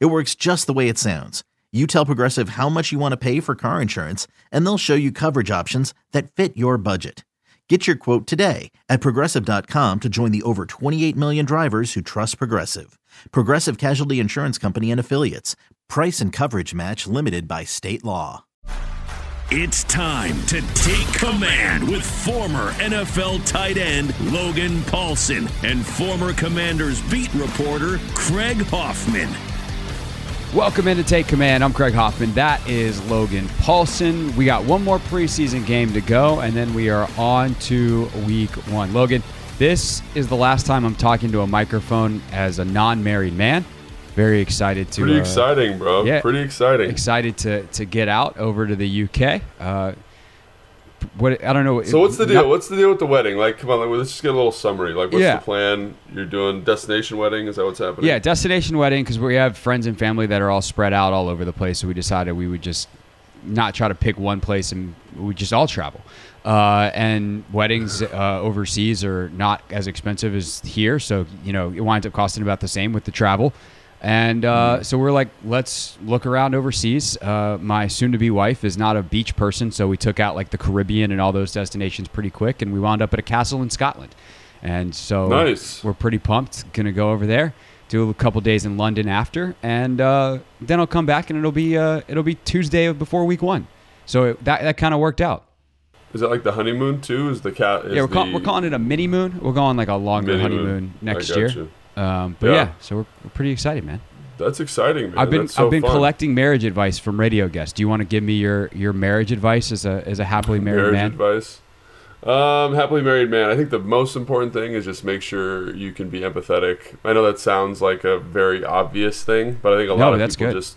It works just the way it sounds. You tell Progressive how much you want to pay for car insurance, and they'll show you coverage options that fit your budget. Get your quote today at progressive.com to join the over 28 million drivers who trust Progressive. Progressive Casualty Insurance Company and Affiliates. Price and coverage match limited by state law. It's time to take command with former NFL tight end Logan Paulsen and former Commanders beat reporter Craig Hoffman. Welcome in to Take Command. I'm Craig Hoffman. That is Logan Paulsen. We got one more preseason game to go, and then we are on to week one. Logan, this is the last time I'm talking to a microphone as a non married man. Very excited to. Pretty uh, exciting, bro. yeah. Pretty exciting. Excited to, to get out over to the UK. Uh, what I don't know. So what's the deal? not- What's the deal with the wedding? Like, come on, like, let's just get a little summary. Like, what's Yeah. the plan? You're doing destination wedding? Is that what's happening? Yeah, destination wedding because we have friends and family that are all spread out all over the place. So we decided we would just not try to pick one place and we just all travel. Uh, and weddings uh, overseas are not as expensive as here, so you know it winds up costing about the same with the travel. And uh, so we're like, let's look around overseas. Uh, my soon-to-be wife is not a beach person, so we took out like the Caribbean and all those destinations pretty quick, and we wound up at a castle in Scotland. And so Nice. we're pretty pumped. Gonna go over there, do a couple days in London after, and uh, then I'll come back and it'll be uh, it'll be Tuesday before week one. So it, that that kind of worked out. Is that like the honeymoon too? Is the cat? Is yeah, we're, call, the we're calling it a mini moon. We're going like a longer honeymoon next year. Um, but Yeah. yeah. so we're, we're pretty excited, man. That's exciting, man. I've been so I've been fun. collecting marriage advice from radio guests. Do you want to give me your your marriage advice as a as a happily married marriage man? advice. Um, happily married man. I think the most important thing is just make sure you can be empathetic. I know that sounds like a very obvious thing, but I think a No, lot of people good. just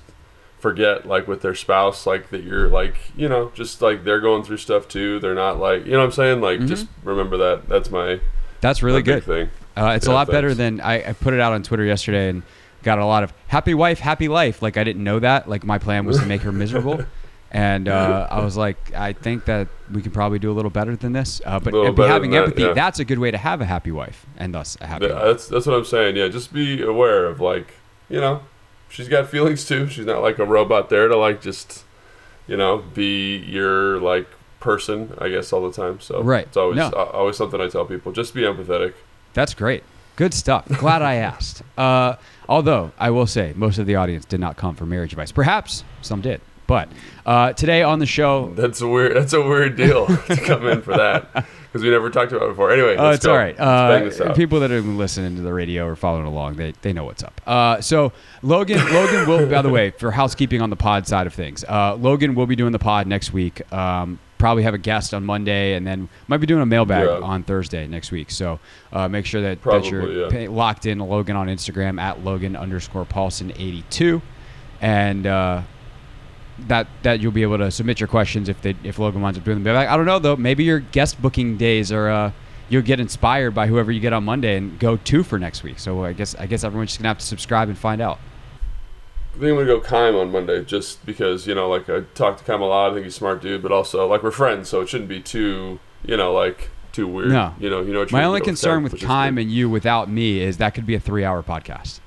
forget, like with their spouse, like that you're like, you know, just like they're going through stuff too. They're not like, you know what I'm saying? Like, just remember that. That's my That's Mm-hmm. really good. thing. Uh, it's a Yeah, lot better than I, I put it out on Twitter yesterday and got a lot of happy wife, happy life. Like I didn't know that. Like my plan was to make her miserable, and uh, I was like, I think that we can probably do a little better than this. Uh, but be having that, empathy, yeah. that's a good way to have a happy wife, and thus a happy. That's that's what I'm saying. Yeah, just be aware of like, you know, she's got feelings too. She's not like a robot there to like just, you know, be your like person. I guess all the time. So Right. it's always No. uh, always something I tell people. Just be empathetic. That's great. Good stuff. Glad I asked. Uh, although I will say, most of the audience did not come for marriage advice. Perhaps some did. But uh, today on the show, That's a weird. That's a weird deal to come in for that because we never talked about it before. Anyway, let's it's go. all right. Let's bang this Uh, people that have been listening to the radio or following along, they, they know what's up. Uh, so Logan, Logan will, by the way, for housekeeping on the pod side of things, uh, Logan will be doing the pod next week. Um, probably have a guest on Monday, and then might be doing a mailbag Yeah. on Thursday next week. So uh, make sure that, that you're yeah. locked in Logan on Instagram at Logan underscore Paulsen eighty two, and. Uh, that that you'll be able to submit your questions if they if Logan winds up doing the mailbag. I don't know though. Maybe your guest booking days are uh, you'll get inspired by whoever you get on Monday and go two for next week. So I guess I guess everyone's just gonna have to subscribe and find out. I think I'm gonna go Kime on Monday, just because you know, like I talked to Kime a lot. I think he's a smart dude, but also like we're friends, so it shouldn't be too, you know, like too weird. No. you know, you know. What My only concern with Kime and you without me is that could be a three hour podcast.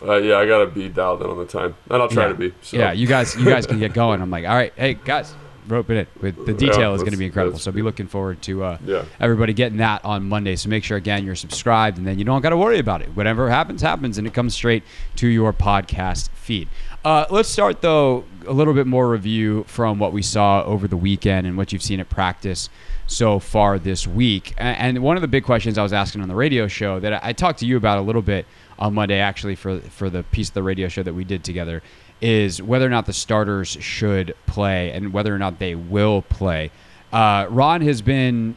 Uh, yeah, I gotta be dialed in on the time, and I'll try yeah. to be. So. Yeah, you guys you guys can get going. I'm like, all right, hey guys, rope it in. With the detail is going to be incredible. So be looking forward to uh, Yeah. everybody getting that on Monday. So make sure again you're subscribed, and then you don't got to worry about it. Whatever happens, happens, and it comes straight to your podcast feed. Uh, let's start though a little bit more review from what we saw over the weekend and what you've seen at practice so far this week. And one of the big questions I was asking on the radio show that I I talked to you about a little bit on Monday, actually, for for the piece of the radio show that we did together, is whether or not the starters should play and whether or not they will play. Uh, Ron has been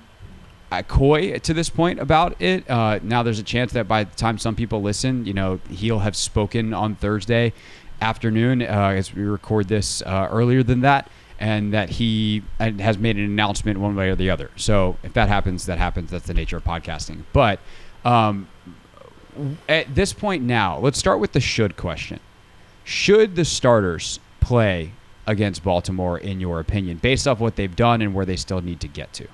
coy to this point about it. Uh, now there's a chance that by the time some people listen, you know, he'll have spoken on Thursday afternoon uh, as we record this uh, earlier than that, and that he uh, has made an announcement one way or the other. So if that happens, that happens. That's the nature of podcasting. But um, at this point now, let's start with the should question. Should the starters play against Baltimore, in your opinion, based off what they've done and where they still need to get to?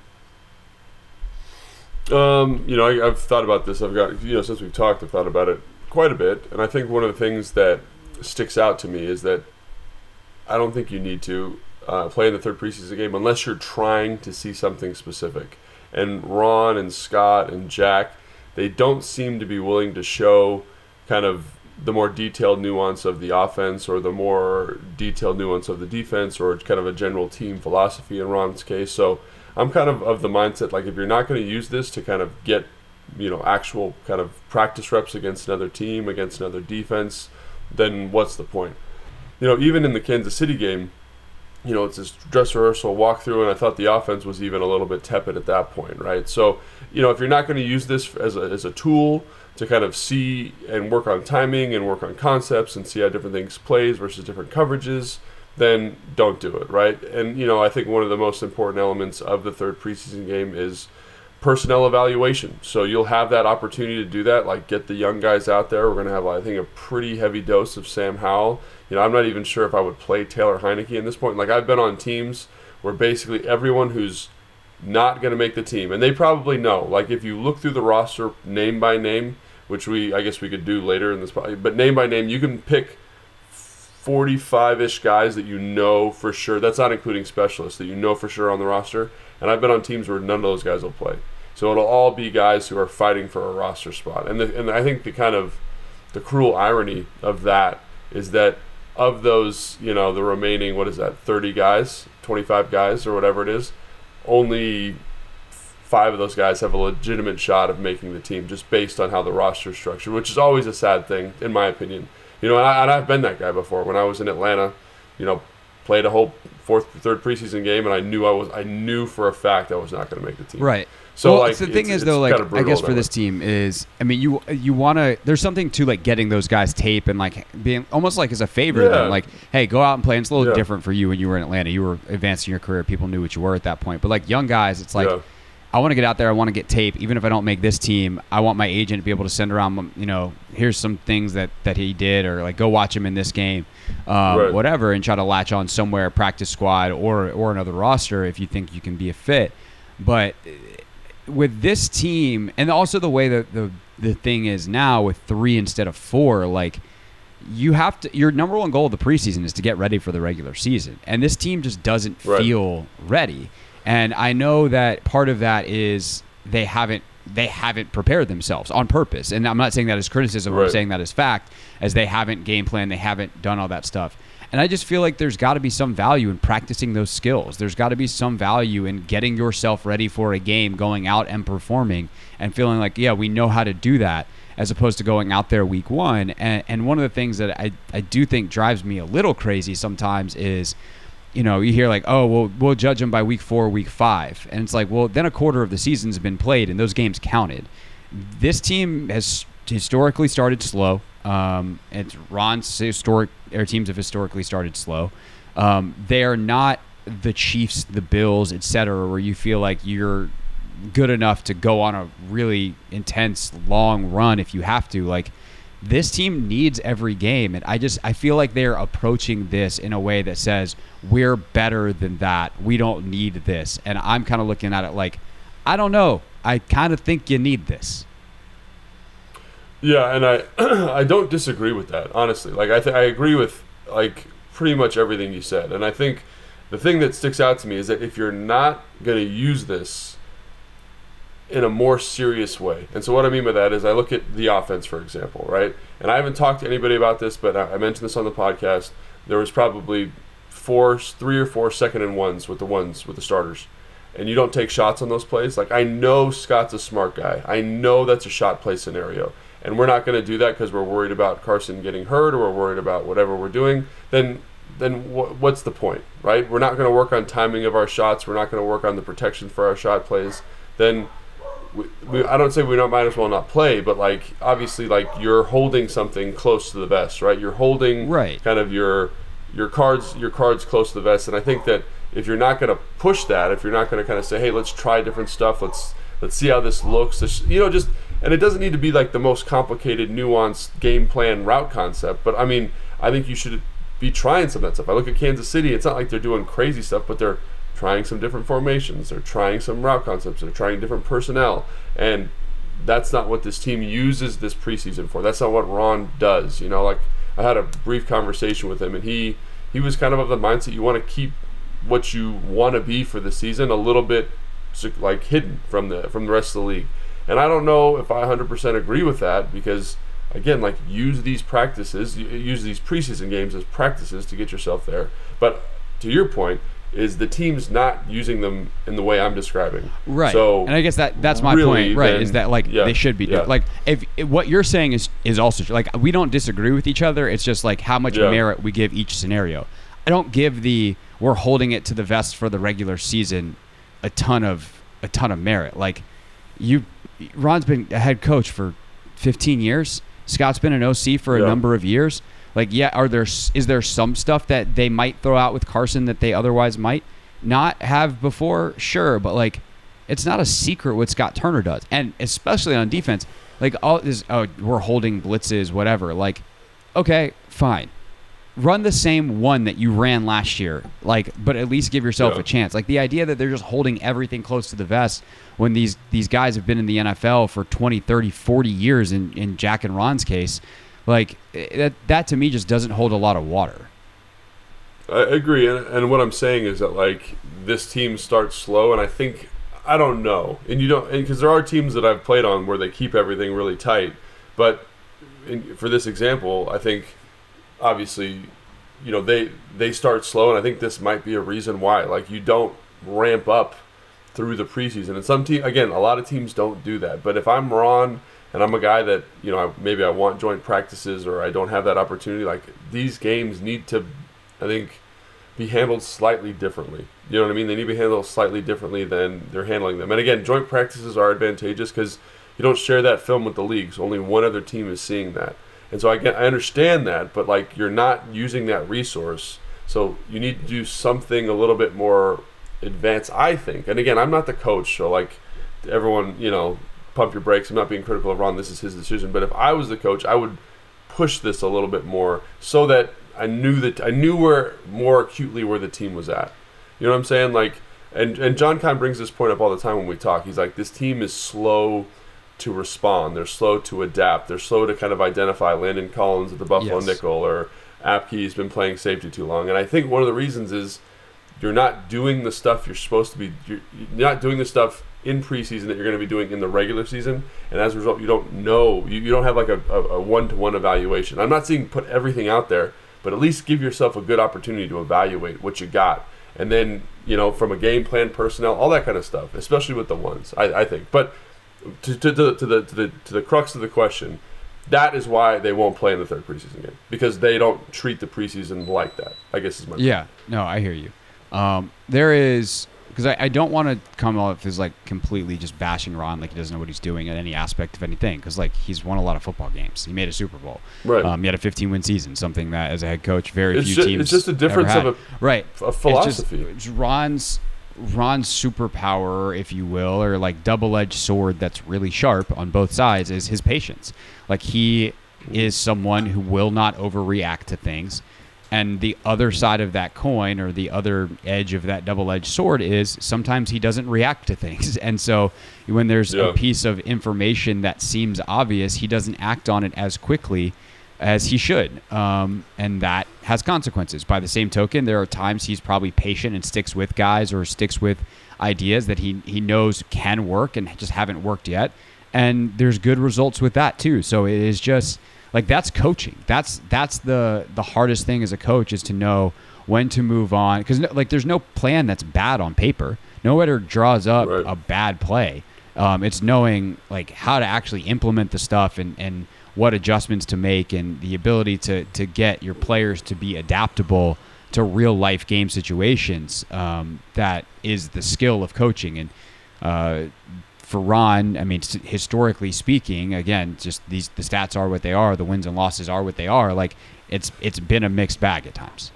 Um, you know, I, I've thought about this. I've got, you know, since we've talked, I've thought about it quite a bit. And I think one of the things that sticks out to me is that I don't think you need to uh, play in the third preseason game unless you're trying to see something specific. And Ron and Scott and Jack, they don't seem to be willing to show kind of the more detailed nuance of the offense or the more detailed nuance of the defense or kind of a general team philosophy in Ron's case. So I'm kind of of the mindset like if you're not going to use this to kind of get you know actual kind of practice reps against another team against another defense, then what's the point? You know, even in the Kansas City game, you know, it's this dress rehearsal walkthrough, and I thought the offense was even a little bit tepid at that point, right? So, you know, if you're not going to use this as a, as a tool to kind of see and work on timing and work on concepts and see how different things plays versus different coverages, then don't do it, right? And you know, I think one of the most important elements of the third preseason game is personnel evaluation. So you'll have that opportunity to do that, like get the young guys out there. We're going to have, I think, a pretty heavy dose of Sam Howell. You know, I'm not even sure if I would play Taylor Heinicke in this point. Like I've been on teams where basically everyone who's not going to make the team, and they probably know. Like if you look through the roster name by name, which we I guess we could do later in this, but name by name, you can pick 45 ish guys that you know for sure. That's not including specialists that you know for sure on the roster. And I've been on teams where none of those guys will play. So it'll all be guys who are fighting for a roster spot. And the, and I think the kind of the cruel irony of that is that of those, you know, the remaining what is that, 30 guys, 25 guys or whatever it is, only five of those guys have a legitimate shot of making the team just based on how the roster is structured, which is always a sad thing in my opinion you know, and, I, have been that guy before. When I was in Atlanta, you know, played a whole fourth, third preseason game, and I knew I was, I knew for a fact I was not going to make the team. Right. So well, like, the thing is though, like I guess for this way. team is, I mean, you you want to. There's something to like getting those guys tape and like being almost like as a favor. Yeah. Them, like, hey, go out and play. And it's a little Yeah. different for you when you were in Atlanta. You were advancing your career. People knew what you were at that point. But like young guys, it's like. Yeah. I want to get out there. I want to get tape. Even if I don't make this team, I want my agent to be able to send around, you know, here's some things that, that he did, or like go watch him in this game, um, Right. whatever, and try to latch on somewhere, practice squad or or another roster if you think you can be a fit. But with this team, and also the way that the the thing is now with three instead of four, like you have to your number one goal of the preseason is to get ready for the regular season and this team just doesn't Right. feel ready and i know that part of that is they haven't they haven't prepared themselves on purpose. And i'm not saying that as criticism i'm saying that as fact as they haven't game plan they haven't done all that stuff. And i just feel like there's got to be some value in practicing those skills. There's got to be some value in getting yourself ready for a game going out and performing and feeling like yeah we know how to do that as opposed to going out there week one. And, and one of the things that I, I do think drives me a little crazy sometimes is, you know, you hear like, oh, well, we'll judge them by week four, week five. And it's like, well, then a quarter of the season's been played and those games counted. This team has historically started slow. Um, it's Ron's historic, their teams have historically started slow. Um, they are not the Chiefs, the Bills, et cetera, where you feel like you're good enough to go on a really intense long run if you have to like this team needs every game and i just i feel like they're approaching this in a way that says we're better than that. We don't need this. And i'm kind of looking at it like i don't know. I kind of think you need this. Yeah, and I I don't disagree with that honestly. Like I th- I agree with like pretty much everything you said, and I think the thing that sticks out to me is that if you're not going to use this in a more serious way, and so what I mean by that is I look at the offense, for example, right? And I haven't talked to anybody about this, but I mentioned this on the podcast. There was probably four, three or four second and ones with the ones with the starters and you don't take shots on those plays, like I know Scott's a smart guy. I know that's a shot play scenario. And we're not going to do that because we're worried about Carson getting hurt or we're worried about whatever we're doing. Then, then wh- what's the point, right? We're not going to work on timing of our shots. We're not going to work on the protection for our shot plays. Then, we, we, I don't say we not might as well not play, but like obviously like you're holding something close to the vest, right? You're holding Right. kind of your your cards your cards close to the vest, and I think that if you're not going to push that, if you're not going to kind of say, hey, let's try different stuff, let's let's see how this looks, this, you know, just and it doesn't need to be like the most complicated, nuanced game plan route concept, but I mean, I think you should be trying some of that stuff. I look at Kansas City; it's not like they're doing crazy stuff, but they're trying some different formations. They're trying some route concepts. They're trying different personnel, and that's not what this team uses this preseason for. That's not what Ron does. You know, like I had a brief conversation with him, and he he was kind of of the mindset you want to keep what you want to be for the season a little bit like hidden from the from the rest of the league. And I don't know if I 100% agree with that because again, like use these practices, use these preseason games as practices to get yourself there. But to your point, is the team's not using them in the way I'm describing. Right. So and I guess that that's my really, point. Right. then- is that like yeah, they should be yeah. like if, if what you're saying is is also true. like we don't disagree with each other. It's just like how much Yeah. merit we give each scenario. I don't give the we're holding it to the vest for the regular season a ton of a ton of merit. Like you, Ron's been a head coach for 15 years. Scott's been an OC for a number of years. Like, yeah, are there is there some stuff that they might throw out with Carson that they otherwise might not have before? Sure, but like, it's not a secret what Scott Turner does, and especially on defense. Like all this, oh, we're holding blitzes, whatever. Like, okay, fine run the same one that you ran last year like but at least give yourself Yeah. a chance like the idea that they're just holding everything close to the vest when these these guys have been in the NFL for 20 30 40 years in in Jack and Ron's case like eh, that that to me just doesn't hold a lot of water I agree, and, and what I'm saying is that like this team starts slow, and I think I don't know, and you don't, because there are teams that I've played on where they keep everything really tight, but in, for this example, I think obviously, you know they they start slow, and I think this might be a reason why. Like you don't ramp up through the preseason, and some team again, a lot of teams don't do that. But if I'm Ron and I'm a guy that you know maybe I want joint practices or I don't have that opportunity, like these games need to, I think, be handled slightly differently. You know what I mean? They need to be handled slightly differently than they're handling them. And again, joint practices are advantageous because you don't share that film with the leagues. Only one other team is seeing that. And so I get, I understand that, but like you're not using that resource, so you need to do something a little bit more advanced, I think. And again, I'm not the coach, so like everyone, you know, pump your brakes. I'm not being critical of Ron. This is his decision. But if I was the coach, I would push this a little bit more so that I knew that I knew where more acutely where the team was at. You know what I'm saying? Like, and and John kind of brings this point up all the time when we talk. He's like, this team is slow to respond. They're slow to adapt. They're slow to kind of identify Landon Collins at the Buffalo Yes. nickel or Apke's been playing safety too long. And I think one of the reasons is you're not doing the stuff you're supposed to be. You're, not doing the stuff in preseason that you're going to be doing in the regular season, and as a result, you don't know. You, you don't have like a, a, a one-to-one evaluation. I'm not saying put everything out there, but at least give yourself a good opportunity to evaluate what you got, and then you know from a game plan, personnel, all that kind of stuff, especially with the ones. I, I think, but to, to, to, to the to the to the crux of the question. That is why they won't play in the third preseason game because they don't treat the preseason like that. I guess is my Yeah, no, I hear you. Um, there is because I, I don't want to come off as like completely just bashing Ron like he doesn't know what he's doing at any aspect of anything because like he's won a lot of football games. He made a Super Bowl. Right. Um, he had a 15 win season, something that as a head coach, very It's few ju- teams. it's just a difference of a- right a It's just- philosophy. It's Ron's Ron's superpower, if you will, or like double-edged sword that's really sharp on both sides is his patience. Like he is someone who will not overreact to things. And the other side of that coin, or the other edge of that double-edged sword, is sometimes he doesn't react to things. And so, when there's Yeah. a piece of information that seems obvious, he doesn't act on it as quickly as he should. Um, and that has consequences. By the same token, there are times he's probably patient and sticks with guys or sticks with ideas that he, he knows can work and just haven't worked yet. And there's good results with that too. So it is just like that's coaching. That's that's the the hardest thing as a coach is to know when to move on because like there's no plan that's bad on paper. No one draws up Right. a bad play. Um, it's knowing like how to actually implement the stuff and, and what adjustments to make and the ability to, to get your players to be adaptable to real life game situations. Um, that is the skill of coaching. And uh, for Ron, I mean, historically speaking, again, just these the stats are what they are. The wins and losses are what they are. Like it's it's been a mixed bag at times.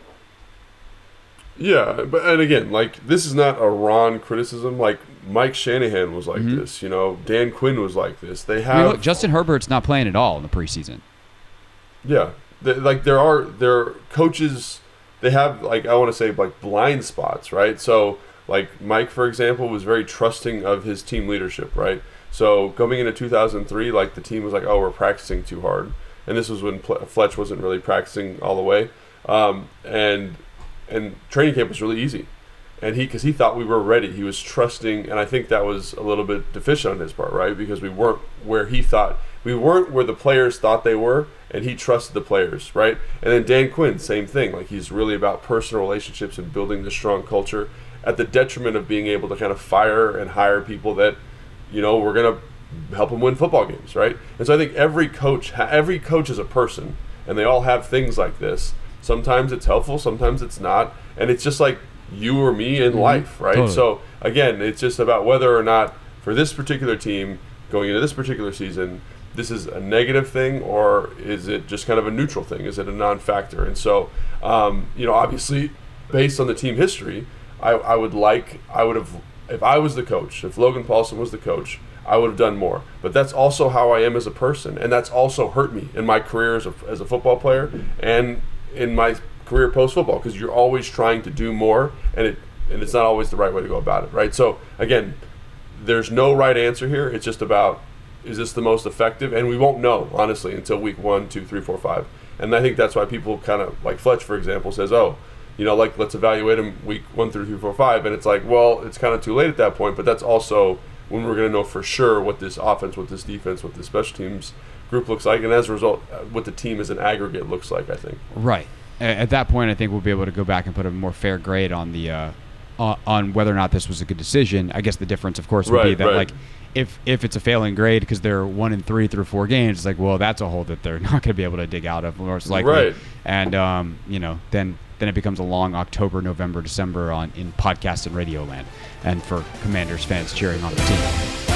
Yeah, but and again, like this is not a Ron criticism. Like Mike Shanahan was like this, you know. Dan Quinn was like this. They have Mm-hmm. I mean, look, Justin Herbert's not playing at all in the preseason. Yeah, Th- like there are there are coaches. They have like I want to say like blind spots, right? So like Mike, for example, was very trusting of his team leadership, right? So coming into 2003, like the team was like, oh, we're practicing too hard, and this was when Fletch wasn't really practicing all the way, um, and and training camp was really easy, and he because he thought we were ready, he was trusting, and I think that was a little bit deficient on his part, right? Because we weren't where he thought we weren't where the players thought they were, and he trusted the players, right? And then Dan Quinn, same thing. Like he's really about personal relationships and building this strong culture, at the detriment of being able to kind of fire and hire people that, you know, we're gonna help them win football games, right? And so I think every coach, every coach is a person, and they all have things like this. Sometimes it's helpful, sometimes it's not, and it's just like you or me in life, right? Totally. So again, it's just about whether or not for this particular team going into this particular season, this is a negative thing or is it just kind of a neutral thing? Is it a non-factor? And so, um, you know, obviously, based on the team history, I, I would like, I would have, if I was the coach, if Logan Paulsen was the coach, I would have done more. But that's also how I am as a person, and that's also hurt me in my career as a, as a football player and in my career post football because you're always trying to do more, and it and it's not always the right way to go about it, right? So again, there's no right answer here. It's just about is this the most effective, and we won't know honestly until week one, two, three, four, five. And I think that's why people kind of like Fletch, for example, says, "Oh, you know, like let's evaluate him week one through three, four, five. And it's like, well, it's kind of too late at that point. But that's also when we're going to know for sure what this offense, what this defense, what this special teams group looks like, and as a result, uh, what the team as an aggregate looks like. I think. Right. At that point, I think we'll be able to go back and put a more fair grade on the uh, on- whether or not this was a good decision. I guess the difference, of course, would be that right. like if if it's a failing grade because they're one and three through four games, it's like well, that's a hole that they're not going to be able to dig out of most likely. Right. And um, you know, then then it becomes a long October, November, December on in podcast and radio land, and for Commanders fans cheering on the team.